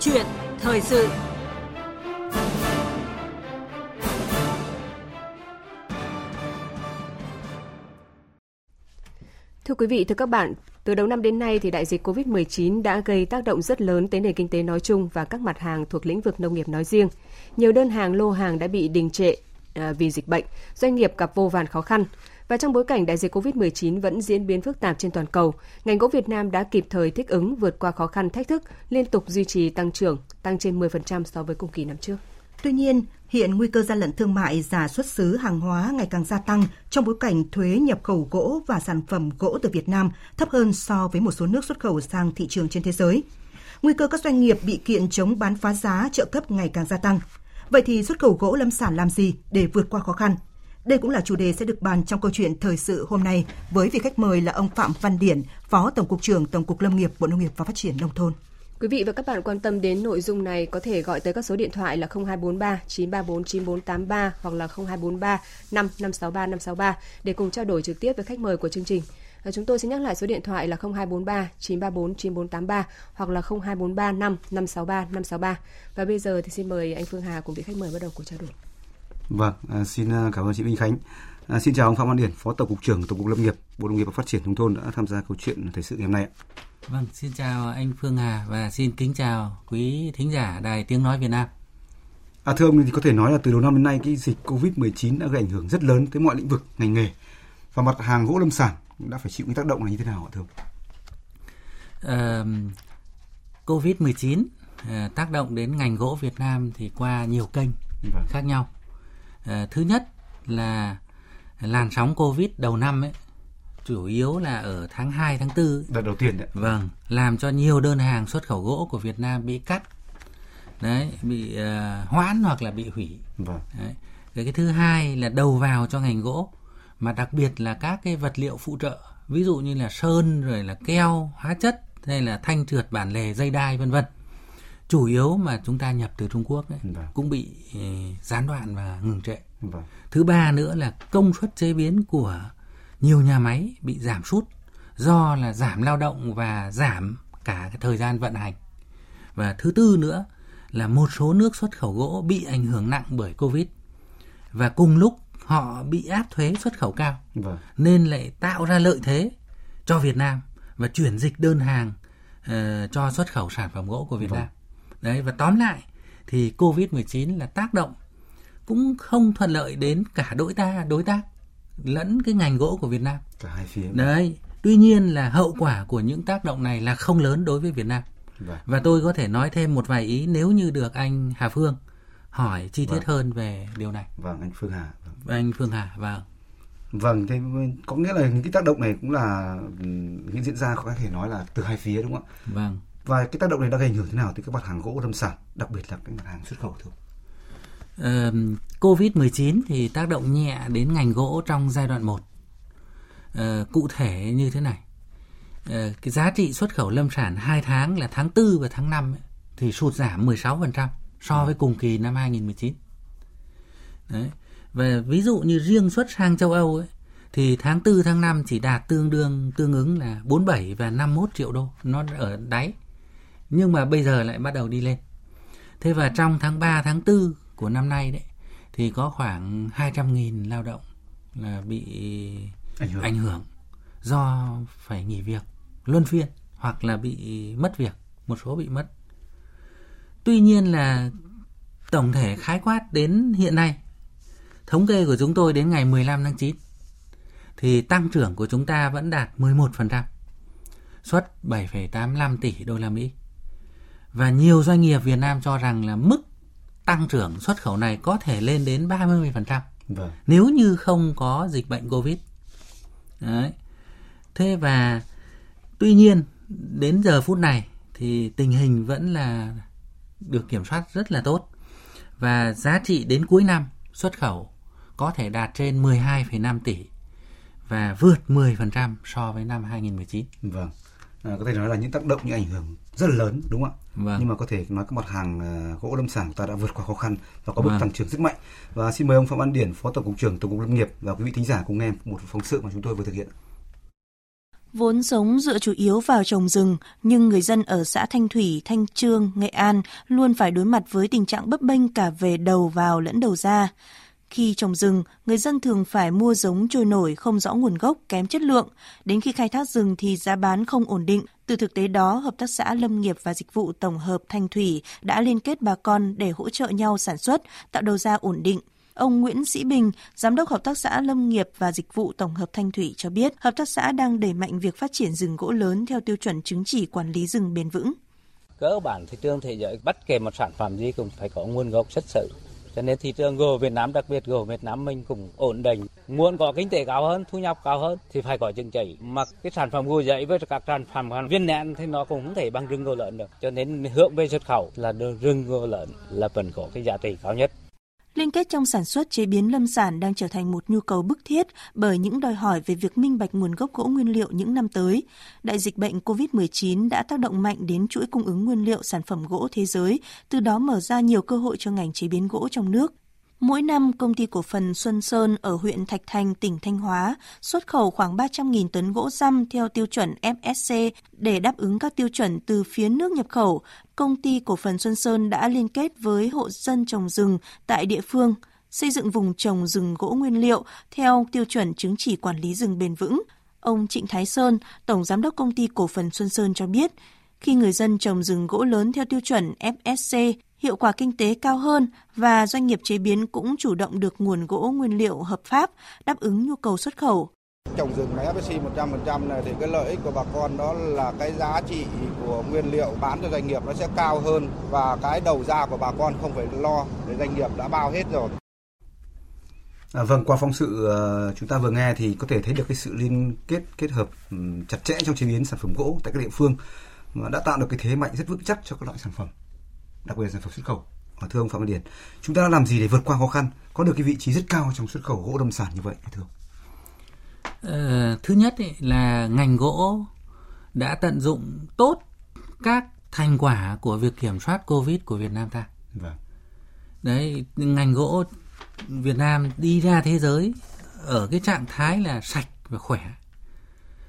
chuyện thời sự. Thưa quý vị, thưa các bạn, từ đầu năm đến nay thì đại dịch COVID-19 đã gây tác động rất lớn tới nền kinh tế nói chung và các mặt hàng thuộc lĩnh vực nông nghiệp nói riêng. Nhiều đơn hàng lô hàng đã bị đình trệ à, vì dịch bệnh, doanh nghiệp gặp vô vàn khó khăn. Và trong bối cảnh đại dịch COVID-19 vẫn diễn biến phức tạp trên toàn cầu, ngành gỗ Việt Nam đã kịp thời thích ứng vượt qua khó khăn thách thức, liên tục duy trì tăng trưởng, tăng trên 10% so với cùng kỳ năm trước. Tuy nhiên, hiện nguy cơ gian lận thương mại giả xuất xứ hàng hóa ngày càng gia tăng trong bối cảnh thuế nhập khẩu gỗ và sản phẩm gỗ từ Việt Nam thấp hơn so với một số nước xuất khẩu sang thị trường trên thế giới. Nguy cơ các doanh nghiệp bị kiện chống bán phá giá trợ cấp ngày càng gia tăng. Vậy thì xuất khẩu gỗ lâm sản làm gì để vượt qua khó khăn? Đây cũng là chủ đề sẽ được bàn trong câu chuyện thời sự hôm nay với vị khách mời là ông Phạm Văn Điển, Phó Tổng cục trưởng Tổng cục Lâm nghiệp Bộ Nông nghiệp và Phát triển Nông thôn. Quý vị và các bạn quan tâm đến nội dung này có thể gọi tới các số điện thoại là 0243 934 9483 hoặc là 0243 5563 563 để cùng trao đổi trực tiếp với khách mời của chương trình. Và chúng tôi sẽ nhắc lại số điện thoại là 0243 934 9483 hoặc là 0243 5 563 563. Và bây giờ thì xin mời anh Phương Hà cùng vị khách mời bắt đầu cuộc trao đổi. Vâng, à, xin à, cảm ơn chị Minh Khánh. À, xin chào ông Phạm Văn Điển, Phó Tổng cục trưởng Tổng cục Lâm nghiệp, Bộ Nông nghiệp và Phát triển nông thôn đã tham gia câu chuyện thời sự ngày hôm nay ạ. Vâng, xin chào anh Phương Hà và xin kính chào quý thính giả Đài Tiếng Nói Việt Nam. À, thưa ông thì có thể nói là từ đầu năm đến nay cái dịch Covid-19 đã gây ảnh hưởng rất lớn tới mọi lĩnh vực ngành nghề và mặt hàng gỗ lâm sản đã phải chịu những tác động này như thế nào ạ thưa ông? À, Covid-19 à, tác động đến ngành gỗ Việt Nam thì qua nhiều kênh vâng. khác nhau. À, thứ nhất là làn sóng Covid đầu năm ấy chủ yếu là ở tháng 2 tháng 4 đợt đầu tiên đấy. Vâng, làm cho nhiều đơn hàng xuất khẩu gỗ của Việt Nam bị cắt. Đấy, bị uh, hoãn hoặc là bị hủy. Vâng. Đấy. Cái, cái thứ hai là đầu vào cho ngành gỗ mà đặc biệt là các cái vật liệu phụ trợ, ví dụ như là sơn rồi là keo, hóa chất hay là thanh trượt bản lề dây đai vân vân. Chủ yếu mà chúng ta nhập từ Trung Quốc ấy, vâng. cũng bị uh, gián đoạn và ngừng trệ. Vâng. Thứ ba nữa là công suất chế biến của nhiều nhà máy bị giảm sút do là giảm lao động và giảm cả cái thời gian vận hành. Và thứ tư nữa là một số nước xuất khẩu gỗ bị ảnh hưởng nặng bởi Covid. Và cùng lúc họ bị áp thuế xuất khẩu cao. Vâng. Nên lại tạo ra lợi thế cho Việt Nam và chuyển dịch đơn hàng uh, cho xuất khẩu sản phẩm gỗ của Việt vâng. Nam. Đấy và tóm lại thì Covid-19 là tác động cũng không thuận lợi đến cả đối ta đối tác lẫn cái ngành gỗ của Việt Nam. Cả hai phía. Đấy. Tuy nhiên là hậu quả của những tác động này là không lớn đối với Việt Nam. Vâng. Và tôi có thể nói thêm một vài ý nếu như được anh Hà Phương hỏi chi tiết vâng. hơn về điều này. Vâng, anh Phương Hà. Vâng. Anh Phương Hà, vâng. Vâng, thế có nghĩa là những cái tác động này cũng là những diễn ra có thể nói là từ hai phía đúng không ạ? Vâng. Và cái tác động này đã gây ảnh hưởng thế nào tới các mặt hàng gỗ lâm sản, đặc biệt là các mặt hàng xuất khẩu thưa uh, COVID-19 thì tác động nhẹ đến ngành gỗ trong giai đoạn 1. Uh, ờ, cụ thể như thế này. Uh, cái giá trị xuất khẩu lâm sản 2 tháng là tháng 4 và tháng 5 ấy, thì sụt giảm 16% so với cùng kỳ năm 2019. Đấy. Và ví dụ như riêng xuất sang châu Âu ấy, thì tháng 4 tháng 5 chỉ đạt tương đương tương ứng là 47 và 51 triệu đô, nó ở đáy. Nhưng mà bây giờ lại bắt đầu đi lên. Thế và trong tháng 3 tháng 4 của năm nay đấy thì có khoảng 200.000 lao động là bị ảnh hưởng. ảnh hưởng do phải nghỉ việc luân phiên hoặc là bị mất việc, một số bị mất. Tuy nhiên là tổng thể khái quát đến hiện nay thống kê của chúng tôi đến ngày 15 tháng 9 thì tăng trưởng của chúng ta vẫn đạt 11%, xuất 7,85 tỷ đô la Mỹ. Và nhiều doanh nghiệp Việt Nam cho rằng là mức tăng trưởng xuất khẩu này có thể lên đến 30% vâng. nếu như không có dịch bệnh Covid. Đấy. Thế và tuy nhiên đến giờ phút này thì tình hình vẫn là được kiểm soát rất là tốt và giá trị đến cuối năm xuất khẩu có thể đạt trên 12,5 tỷ và vượt 10% so với năm 2019. Vâng. À, có thể nói là những tác động những ảnh hưởng rất là lớn đúng không ạ? Vâng. Nhưng mà có thể nói các mặt hàng uh, gỗ lâm sản của ta đã vượt qua khó khăn và có bước vâng. tăng trưởng rất mạnh. Và xin mời ông Phạm Văn Điển, Phó Tổng cục trưởng Tổng cục Lâm nghiệp và quý vị thính giả cùng nghe một phóng sự mà chúng tôi vừa thực hiện. Vốn sống dựa chủ yếu vào trồng rừng, nhưng người dân ở xã Thanh Thủy, Thanh Trương, Nghệ An luôn phải đối mặt với tình trạng bấp bênh cả về đầu vào lẫn đầu ra. Khi trồng rừng, người dân thường phải mua giống trôi nổi không rõ nguồn gốc, kém chất lượng. Đến khi khai thác rừng thì giá bán không ổn định. Từ thực tế đó, Hợp tác xã Lâm nghiệp và Dịch vụ Tổng hợp Thanh Thủy đã liên kết bà con để hỗ trợ nhau sản xuất, tạo đầu ra ổn định. Ông Nguyễn Sĩ Bình, Giám đốc Hợp tác xã Lâm nghiệp và Dịch vụ Tổng hợp Thanh Thủy cho biết, Hợp tác xã đang đẩy mạnh việc phát triển rừng gỗ lớn theo tiêu chuẩn chứng chỉ quản lý rừng bền vững. Cơ bản thị trường thế giới bất kể một sản phẩm gì cũng phải có nguồn gốc xuất xứ cho nên thị trường gỗ Việt Nam, đặc biệt gỗ Việt Nam mình cũng ổn định. Muốn có kinh tế cao hơn, thu nhập cao hơn thì phải có chứng chỉ. Mà cái sản phẩm gỗ giấy với các sản phẩm viên nén thì nó cũng không thể bằng rừng gỗ lợn được. Cho nên hướng về xuất khẩu là rừng gỗ lợn là vẫn có cái giá trị cao nhất. Liên kết trong sản xuất chế biến lâm sản đang trở thành một nhu cầu bức thiết bởi những đòi hỏi về việc minh bạch nguồn gốc gỗ nguyên liệu những năm tới. Đại dịch bệnh COVID-19 đã tác động mạnh đến chuỗi cung ứng nguyên liệu sản phẩm gỗ thế giới, từ đó mở ra nhiều cơ hội cho ngành chế biến gỗ trong nước. Mỗi năm, công ty cổ phần Xuân Sơn ở huyện Thạch Thành, tỉnh Thanh Hóa xuất khẩu khoảng 300.000 tấn gỗ răm theo tiêu chuẩn FSC để đáp ứng các tiêu chuẩn từ phía nước nhập khẩu. Công ty cổ phần Xuân Sơn đã liên kết với hộ dân trồng rừng tại địa phương, xây dựng vùng trồng rừng gỗ nguyên liệu theo tiêu chuẩn chứng chỉ quản lý rừng bền vững. Ông Trịnh Thái Sơn, Tổng Giám đốc Công ty Cổ phần Xuân Sơn cho biết, khi người dân trồng rừng gỗ lớn theo tiêu chuẩn FSC hiệu quả kinh tế cao hơn và doanh nghiệp chế biến cũng chủ động được nguồn gỗ nguyên liệu hợp pháp đáp ứng nhu cầu xuất khẩu. Trồng rừng máy FSC 100% này thì cái lợi ích của bà con đó là cái giá trị của nguyên liệu bán cho doanh nghiệp nó sẽ cao hơn và cái đầu ra của bà con không phải lo để doanh nghiệp đã bao hết rồi. À, vâng, qua phóng sự uh, chúng ta vừa nghe thì có thể thấy được cái sự liên kết kết hợp um, chặt chẽ trong chế biến sản phẩm gỗ tại các địa phương mà đã tạo được cái thế mạnh rất vững chắc cho các loại sản phẩm đặc biệt là sản phẩm xuất khẩu và thưa ông Phạm Văn Điền chúng ta đã làm gì để vượt qua khó khăn có được cái vị trí rất cao trong xuất khẩu gỗ lâm sản như vậy thưa ông ờ, thứ nhất ý, là ngành gỗ đã tận dụng tốt các thành quả của việc kiểm soát covid của Việt Nam ta. Vâng. đấy ngành gỗ Việt Nam đi ra thế giới ở cái trạng thái là sạch và khỏe.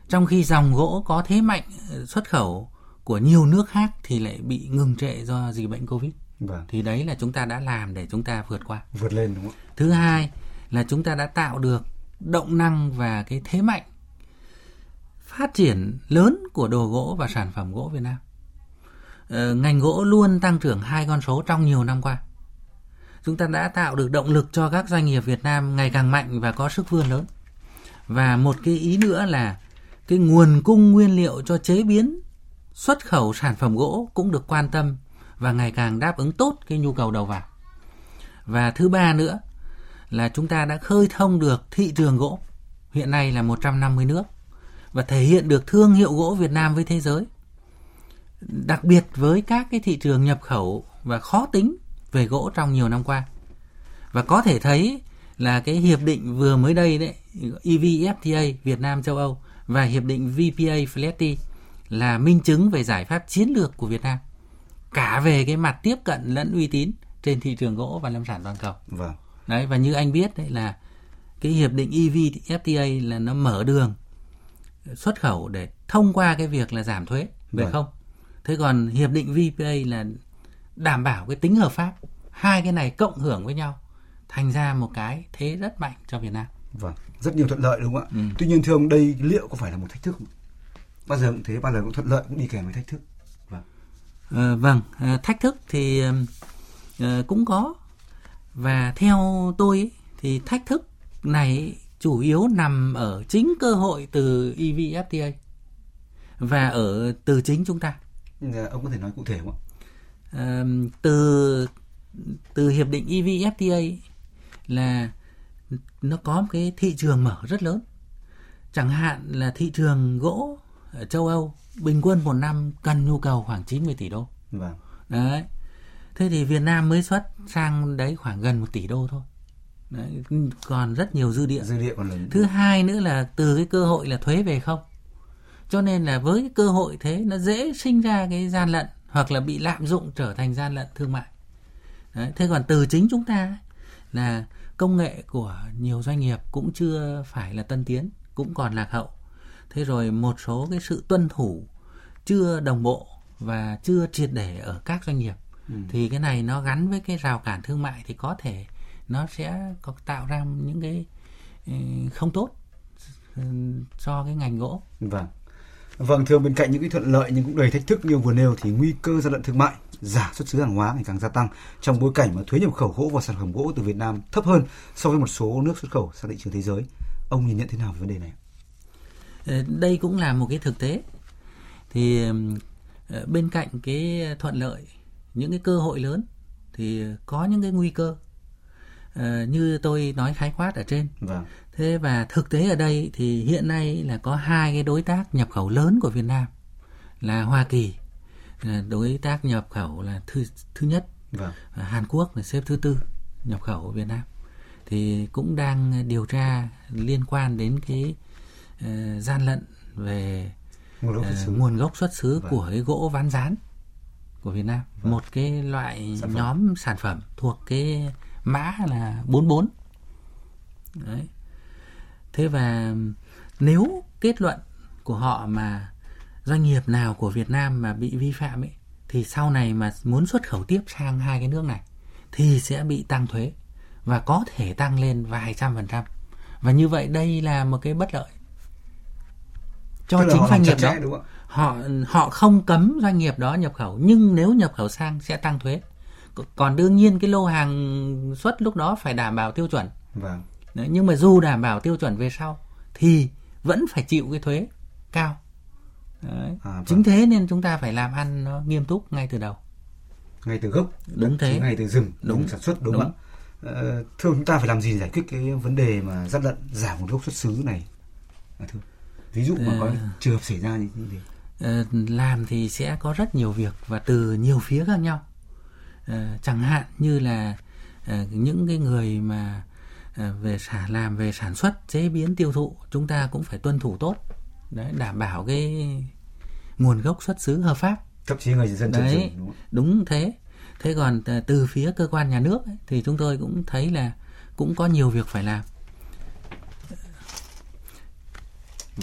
Trong khi dòng gỗ có thế mạnh xuất khẩu của nhiều nước khác thì lại bị ngừng trệ do dịch bệnh covid. Vâng. thì đấy là chúng ta đã làm để chúng ta vượt qua. Vượt lên đúng không thứ hai là chúng ta đã tạo được động năng và cái thế mạnh phát triển lớn của đồ gỗ và sản phẩm gỗ Việt Nam. Ờ, ngành gỗ luôn tăng trưởng hai con số trong nhiều năm qua. Chúng ta đã tạo được động lực cho các doanh nghiệp Việt Nam ngày càng mạnh và có sức vươn lớn. Và một cái ý nữa là cái nguồn cung nguyên liệu cho chế biến xuất khẩu sản phẩm gỗ cũng được quan tâm và ngày càng đáp ứng tốt cái nhu cầu đầu vào. Và thứ ba nữa là chúng ta đã khơi thông được thị trường gỗ. Hiện nay là 150 nước và thể hiện được thương hiệu gỗ Việt Nam với thế giới. Đặc biệt với các cái thị trường nhập khẩu và khó tính về gỗ trong nhiều năm qua. Và có thể thấy là cái hiệp định vừa mới đây đấy, EVFTA Việt Nam châu Âu và hiệp định VPA FLETI là minh chứng về giải pháp chiến lược của Việt Nam cả về cái mặt tiếp cận lẫn uy tín trên thị trường gỗ và lâm sản toàn cầu. Vâng. Đấy và như anh biết đấy là cái hiệp định EVFTA là nó mở đường xuất khẩu để thông qua cái việc là giảm thuế về vâng. không. Thế còn hiệp định VPA là đảm bảo cái tính hợp pháp. Hai cái này cộng hưởng với nhau thành ra một cái thế rất mạnh cho Việt Nam. Vâng, rất nhiều thuận lợi đúng không ạ? Ừ. Tuy nhiên thưa ông đây liệu có phải là một thách thức không? bao giờ cũng thế bao giờ cũng thuận lợi cũng đi kèm với thách thức vâng à, vâng à, thách thức thì à, cũng có và theo tôi ấy, thì thách thức này chủ yếu nằm ở chính cơ hội từ EVFTA và ở từ chính chúng ta. Dạ, ông có thể nói cụ thể không ạ? À, từ từ hiệp định EVFTA là nó có một cái thị trường mở rất lớn. Chẳng hạn là thị trường gỗ ở châu Âu bình quân một năm cần nhu cầu khoảng 90 tỷ đô. Vâng. Đấy. Thế thì Việt Nam mới xuất sang đấy khoảng gần một tỷ đô thôi. Đấy, còn rất nhiều dư địa. Dư địa còn lớn. Thứ hai nữa là từ cái cơ hội là thuế về không. Cho nên là với cái cơ hội thế nó dễ sinh ra cái gian lận hoặc là bị lạm dụng trở thành gian lận thương mại. Đấy, thế còn từ chính chúng ta là công nghệ của nhiều doanh nghiệp cũng chưa phải là tân tiến, cũng còn lạc hậu thế rồi một số cái sự tuân thủ chưa đồng bộ và chưa triệt để ở các doanh nghiệp ừ. thì cái này nó gắn với cái rào cản thương mại thì có thể nó sẽ có tạo ra những cái ừ, không tốt ừ, cho cái ngành gỗ. Vâng. Vâng, thưa bên cạnh những cái thuận lợi nhưng cũng đầy thách thức như vừa nêu thì nguy cơ gian lận thương mại, giả xuất xứ hàng hóa ngày càng gia tăng trong bối cảnh mà thuế nhập khẩu gỗ và sản phẩm gỗ từ Việt Nam thấp hơn so với một số nước xuất khẩu sang thị trường thế giới. Ông nhìn nhận thế nào về vấn đề này? Ờ, đây cũng là một cái thực tế. Thì ờ, bên cạnh cái thuận lợi, những cái cơ hội lớn thì có những cái nguy cơ Ờ, như tôi nói khái quát ở trên. Vâng. Thế và thực tế ở đây thì hiện nay là có hai cái đối tác nhập khẩu lớn của Việt Nam là Hoa Kỳ là đối tác nhập khẩu là thứ thứ nhất vâng. và Hàn Quốc là xếp thứ tư nhập khẩu của Việt Nam thì cũng đang điều tra liên quan đến cái uh, gian lận về nguồn gốc, uh, nguồn gốc xuất xứ vâng. của cái gỗ ván rán của Việt Nam. Vâng. một cái loại sản nhóm sản phẩm thuộc cái mã là 44 đấy. Thế và nếu kết luận của họ mà doanh nghiệp nào của Việt Nam mà bị vi phạm ấy thì sau này mà muốn xuất khẩu tiếp sang hai cái nước này thì sẽ bị tăng thuế và có thể tăng lên vài trăm phần trăm. Và như vậy đây là một cái bất lợi cho chính doanh nghiệp đó. họ họ không cấm doanh nghiệp đó nhập khẩu nhưng nếu nhập khẩu sang sẽ tăng thuế. Còn đương nhiên cái lô hàng xuất lúc đó phải đảm bảo tiêu chuẩn. Vâng. Đấy, nhưng mà dù đảm bảo tiêu chuẩn về sau thì vẫn phải chịu cái thuế cao. Đấy. À, vâng. chính thế nên chúng ta phải làm ăn nó nghiêm túc ngay từ đầu. Ngay từ gốc đúng thế. ngay từ rừng đúng, đúng sản xuất đúng, đúng. không ạ? Ờ, thưa chúng ta phải làm gì giải quyết cái vấn đề mà gian lận giả nguồn gốc xuất xứ này? À, thưa ví dụ mà có ờ. trường hợp xảy ra như thế ờ, làm thì sẽ có rất nhiều việc và từ nhiều phía khác nhau. Ờ, chẳng hạn như là những cái người mà về xả làm về sản xuất chế biến tiêu thụ chúng ta cũng phải tuân thủ tốt. Đấy đảm bảo cái nguồn gốc xuất xứ hợp pháp. Thậm chí người dân đấy dùng, đúng, đúng thế. Thế còn từ phía cơ quan nhà nước ấy, thì chúng tôi cũng thấy là cũng có nhiều việc phải làm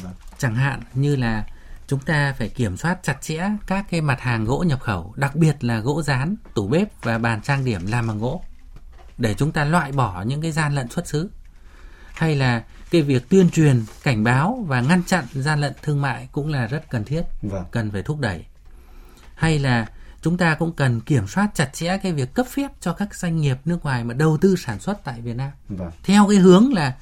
vâng. chẳng hạn như là chúng ta phải kiểm soát chặt chẽ các cái mặt hàng gỗ nhập khẩu, đặc biệt là gỗ rán, tủ bếp và bàn trang điểm làm bằng gỗ để chúng ta loại bỏ những cái gian lận xuất xứ. Hay là cái việc tuyên truyền, cảnh báo và ngăn chặn gian lận thương mại cũng là rất cần thiết, vâng. cần phải thúc đẩy. Hay là chúng ta cũng cần kiểm soát chặt chẽ cái việc cấp phép cho các doanh nghiệp nước ngoài mà đầu tư sản xuất tại Việt Nam. Vâng. Theo cái hướng là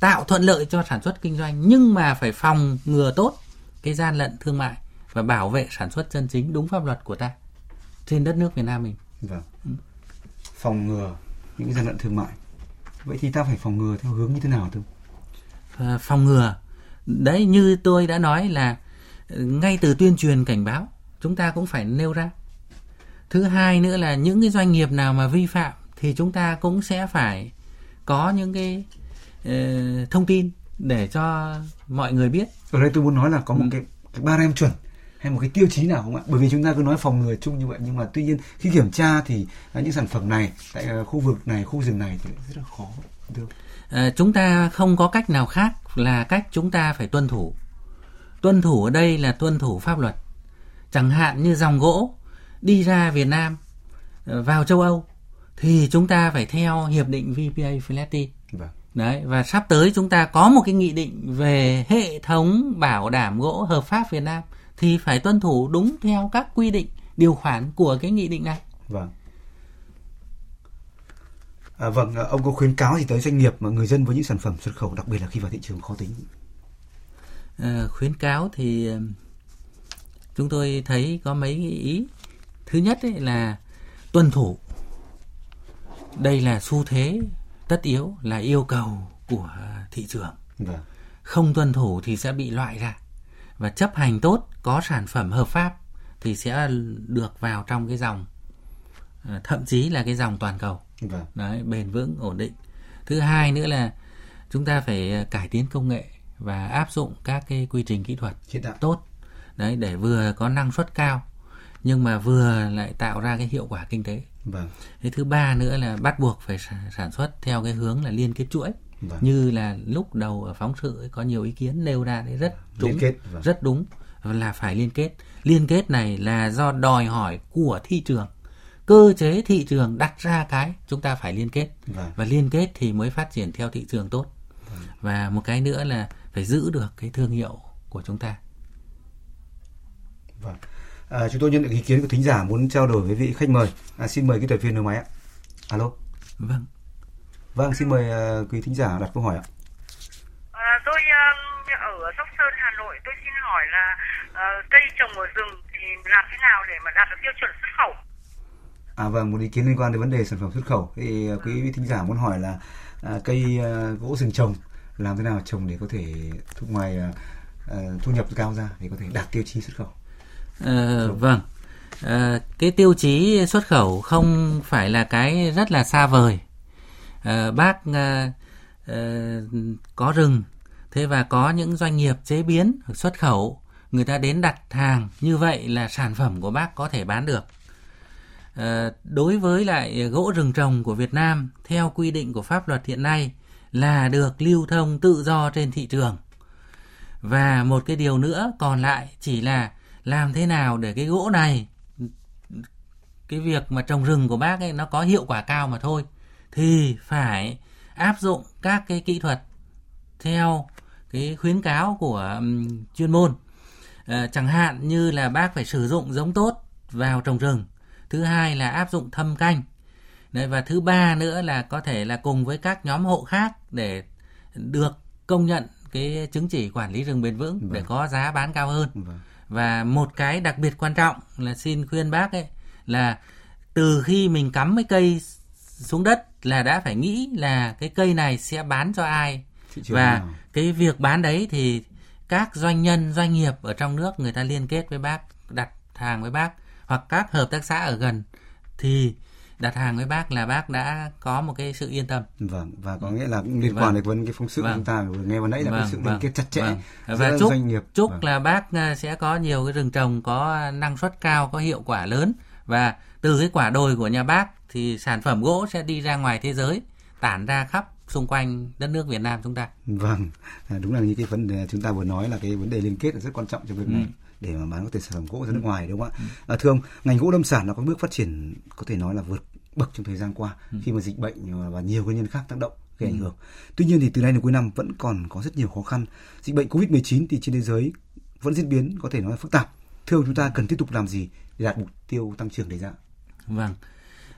tạo thuận lợi cho sản xuất kinh doanh nhưng mà phải phòng ngừa tốt cái gian lận thương mại và bảo vệ sản xuất chân chính đúng pháp luật của ta trên đất nước Việt Nam mình. Vâng. Phòng ngừa những gian lận thương mại. Vậy thì ta phải phòng ngừa theo hướng như thế nào thưa? À, phòng ngừa. Đấy như tôi đã nói là ngay từ tuyên truyền cảnh báo chúng ta cũng phải nêu ra. Thứ hai nữa là những cái doanh nghiệp nào mà vi phạm thì chúng ta cũng sẽ phải có những cái thông tin để cho mọi người biết ở đây tôi muốn nói là có một ừ. cái, cái ba rem chuẩn hay một cái tiêu chí nào không ạ? Bởi vì chúng ta cứ nói phòng ngừa chung như vậy nhưng mà tuy nhiên khi kiểm tra thì những sản phẩm này tại ờ, khu vực này, khu rừng này thì rất là khó. Được. À, chúng ta không có cách nào khác là cách chúng ta phải tuân thủ. Tuân thủ ở đây là tuân thủ pháp luật. Chẳng hạn như dòng gỗ đi ra Việt Nam ờ, vào châu Âu thì chúng ta phải theo hiệp định VPA Flaty. Vâng. Đấy, và sắp tới chúng ta có một cái nghị định về hệ thống bảo đảm gỗ hợp pháp Việt Nam thì phải tuân thủ đúng theo các quy định điều khoản của cái nghị định này. Vâng. À, vâng, à, ông có khuyến cáo gì tới doanh nghiệp mà người dân với những sản phẩm xuất khẩu đặc biệt là khi vào thị trường khó tính? À, khuyến cáo thì chúng tôi thấy có mấy ý. Thứ nhất ấy là tuân thủ. Đây là xu thế tất yếu là yêu cầu của thị trường. Vâng. không tuân thủ thì sẽ bị loại ra. Và chấp hành tốt có sản phẩm hợp pháp thì sẽ được vào trong cái dòng ờ, thậm chí là cái dòng toàn cầu. Vâng. đấy bền vững ổn định. Thứ hai nữa là chúng ta phải ờ, cải tiến công nghệ và áp dụng các cái quy trình kỹ thuật tốt. Đấy để vừa có năng suất cao nhưng mà vừa lại tạo ra cái hiệu quả kinh tế Vâng. Cái thứ ba nữa là bắt buộc phải sản xuất theo cái hướng là liên kết chuỗi. vâng. như là lúc đầu ở phóng sự ấy, có nhiều ý kiến nêu ra đấy rất đúng liên kết, vâng. rất đúng là phải liên kết liên kết này là do đòi hỏi của thị trường cơ chế thị trường đặt ra cái chúng ta phải liên kết vâng. và liên kết thì mới phát triển theo thị trường tốt vâng. và một cái nữa là phải giữ được cái thương hiệu của chúng ta vâng à, chúng tôi nhận được ý kiến của thính giả muốn trao đổi với vị khách mời. À, xin mời cái tập viên đầu máy ạ. Alo. Vâng. Vâng xin mời uh, quý thính giả đặt câu hỏi ạ. À, tôi uh, ở sóc sơn hà nội tôi xin hỏi là uh, cây trồng ở rừng thì làm thế nào để mà đạt được tiêu chuẩn xuất khẩu? À vâng, một ý kiến liên quan đến vấn đề sản phẩm xuất khẩu. Thì quý thính giả muốn hỏi là à, cây à, gỗ rừng trồng làm thế nào trồng để có thể thu ngoài à, thu nhập cao ra để có thể đạt tiêu chí xuất khẩu? À, vâng. À, cái tiêu chí xuất khẩu không phải là cái rất là xa vời. À, bác à, à, có rừng, thế và có những doanh nghiệp chế biến xuất khẩu, người ta đến đặt hàng như vậy là sản phẩm của bác có thể bán được Ờ, đối với lại gỗ rừng trồng của Việt Nam theo quy định của pháp luật hiện nay là được lưu thông tự do trên thị trường. Và một cái điều nữa còn lại chỉ là làm thế nào để cái gỗ này cái việc mà trồng rừng của bác ấy nó có hiệu quả cao mà thôi thì phải áp dụng các cái kỹ thuật theo cái khuyến cáo của um, chuyên môn à, chẳng hạn như là bác phải sử dụng giống tốt vào trồng rừng thứ hai là áp dụng thâm canh Đấy, và thứ ba nữa là có thể là cùng với các nhóm hộ khác để được công nhận cái chứng chỉ quản lý rừng bền vững vâng. để có giá bán cao hơn vâng. Và một cái đặc biệt quan trọng là xin khuyên bác ấy là từ khi mình cắm cái cây xuống đất là đã phải nghĩ là cái cây này sẽ bán cho ai và nào. cái việc bán đấy thì các doanh nhân doanh nghiệp ở trong nước người ta liên kết với bác đặt hàng với bác hoặc các hợp tác xã ở gần thì đặt hàng với bác là bác đã có một cái sự yên tâm. Vâng và có nghĩa là cũng liên vâng. quan đến vấn cái phóng sự vâng. chúng ta vừa nghe vừa nãy là vâng. cái sự vâng. liên kết chặt chẽ vâng. và chúc doanh nghiệp. chúc vâng. là bác à, sẽ có nhiều cái rừng trồng có năng suất cao, có hiệu quả lớn và từ cái quả đồi của nhà bác thì sản phẩm gỗ sẽ đi ra ngoài thế giới, tản ra khắp xung quanh đất nước Việt Nam chúng ta. Vâng, à, đúng là như cái vấn đề chúng ta vừa nói là cái vấn đề liên kết là rất quan trọng trong việc này. Ừ để mà bán có thể sản phẩm gỗ ra nước ngoài đúng không ạ? Ừ. À, thưa ông, ngành gỗ lâm sản nó có bước phát triển có thể nói là vượt bậc trong thời gian qua ừ. khi mà dịch bệnh và nhiều nguyên nhân khác tác động gây ảnh hưởng. Tuy nhiên thì từ nay đến cuối năm vẫn còn có rất nhiều khó khăn. Dịch bệnh Covid-19 thì trên thế giới vẫn diễn biến có thể nói là phức tạp. Thưa ông chúng ta cần tiếp tục làm gì để đạt mục tiêu tăng trưởng đề ra? Vâng.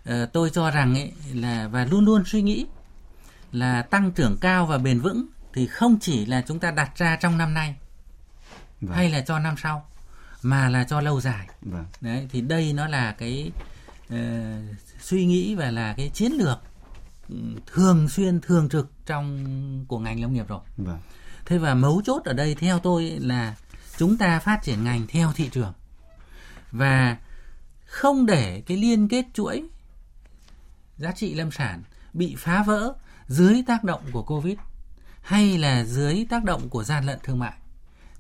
À, tôi cho rằng ấy là và luôn luôn suy nghĩ là tăng trưởng cao và bền vững thì không chỉ là chúng ta đặt ra trong năm nay vâng. hay là cho năm sau mà là cho lâu dài vâng. đấy thì đây nó là cái uh, suy nghĩ và là cái chiến lược ừ, thường xuyên thường trực trong của ngành nông nghiệp rồi. Vâng. thế và mấu chốt ở đây theo tôi là chúng ta phát triển ngành theo thị trường. Và không để cái liên kết chuỗi giá trị lâm sản bị phá vỡ dưới tác động của covid hay là dưới tác động của gian lận thương mại.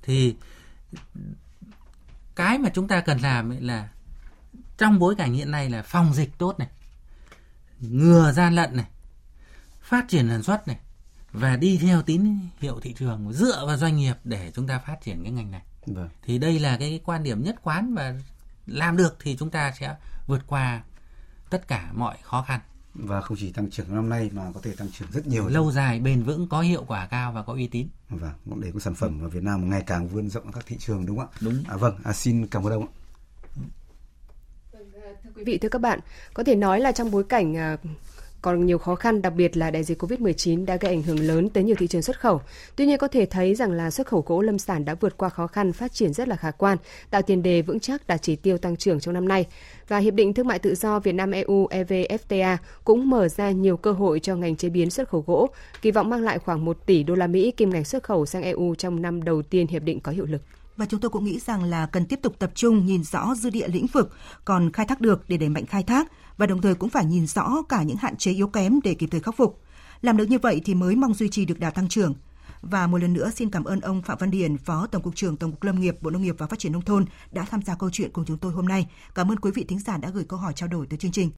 Thì cái mà chúng ta cần làm là trong bối cảnh hiện nay là phòng dịch tốt này ngừa gian lận này phát triển sản xuất này và đi theo tín hiệu thị trường dựa vào doanh nghiệp để chúng ta phát triển cái ngành này. Vâng. thì đây là cái quan điểm nhất quán và làm được thì chúng ta sẽ vượt qua tất cả mọi khó khăn. Và không chỉ tăng trưởng năm nay mà có thể tăng trưởng rất nhiều. Lâu dài bền vững có hiệu quả cao và có uy tín. Vâng để có sản phẩm ở Việt Nam ngày càng vươn rộng các thị trường đúng không ạ? Đúng. À, vâng à, xin cảm ơn ông ạ quý vị thưa các bạn có thể nói là trong bối cảnh à, còn nhiều khó khăn, đặc biệt là đại dịch COVID-19 đã gây ảnh hưởng lớn tới nhiều thị trường xuất khẩu. Tuy nhiên có thể thấy rằng là xuất khẩu gỗ lâm sản đã vượt qua khó khăn, phát triển rất là khả quan, tạo tiền đề vững chắc đạt chỉ tiêu tăng trưởng trong năm nay. Và Hiệp định Thương mại Tự do Việt Nam EU EVFTA cũng mở ra nhiều cơ hội cho ngành chế biến xuất khẩu gỗ, kỳ vọng mang lại khoảng 1 tỷ đô la Mỹ kim ngạch xuất khẩu sang EU trong năm đầu tiên hiệp định có hiệu lực và chúng tôi cũng nghĩ rằng là cần tiếp tục tập trung nhìn rõ dư địa lĩnh vực còn khai thác được để đẩy mạnh khai thác và đồng thời cũng phải nhìn rõ cả những hạn chế yếu kém để kịp thời khắc phục. Làm được như vậy thì mới mong duy trì được đà tăng trưởng. Và một lần nữa xin cảm ơn ông Phạm Văn Điền, Phó Tổng cục trưởng Tổng cục Lâm nghiệp, Bộ Nông nghiệp và Phát triển nông thôn đã tham gia câu chuyện cùng chúng tôi hôm nay. Cảm ơn quý vị thính giả đã gửi câu hỏi trao đổi tới chương trình.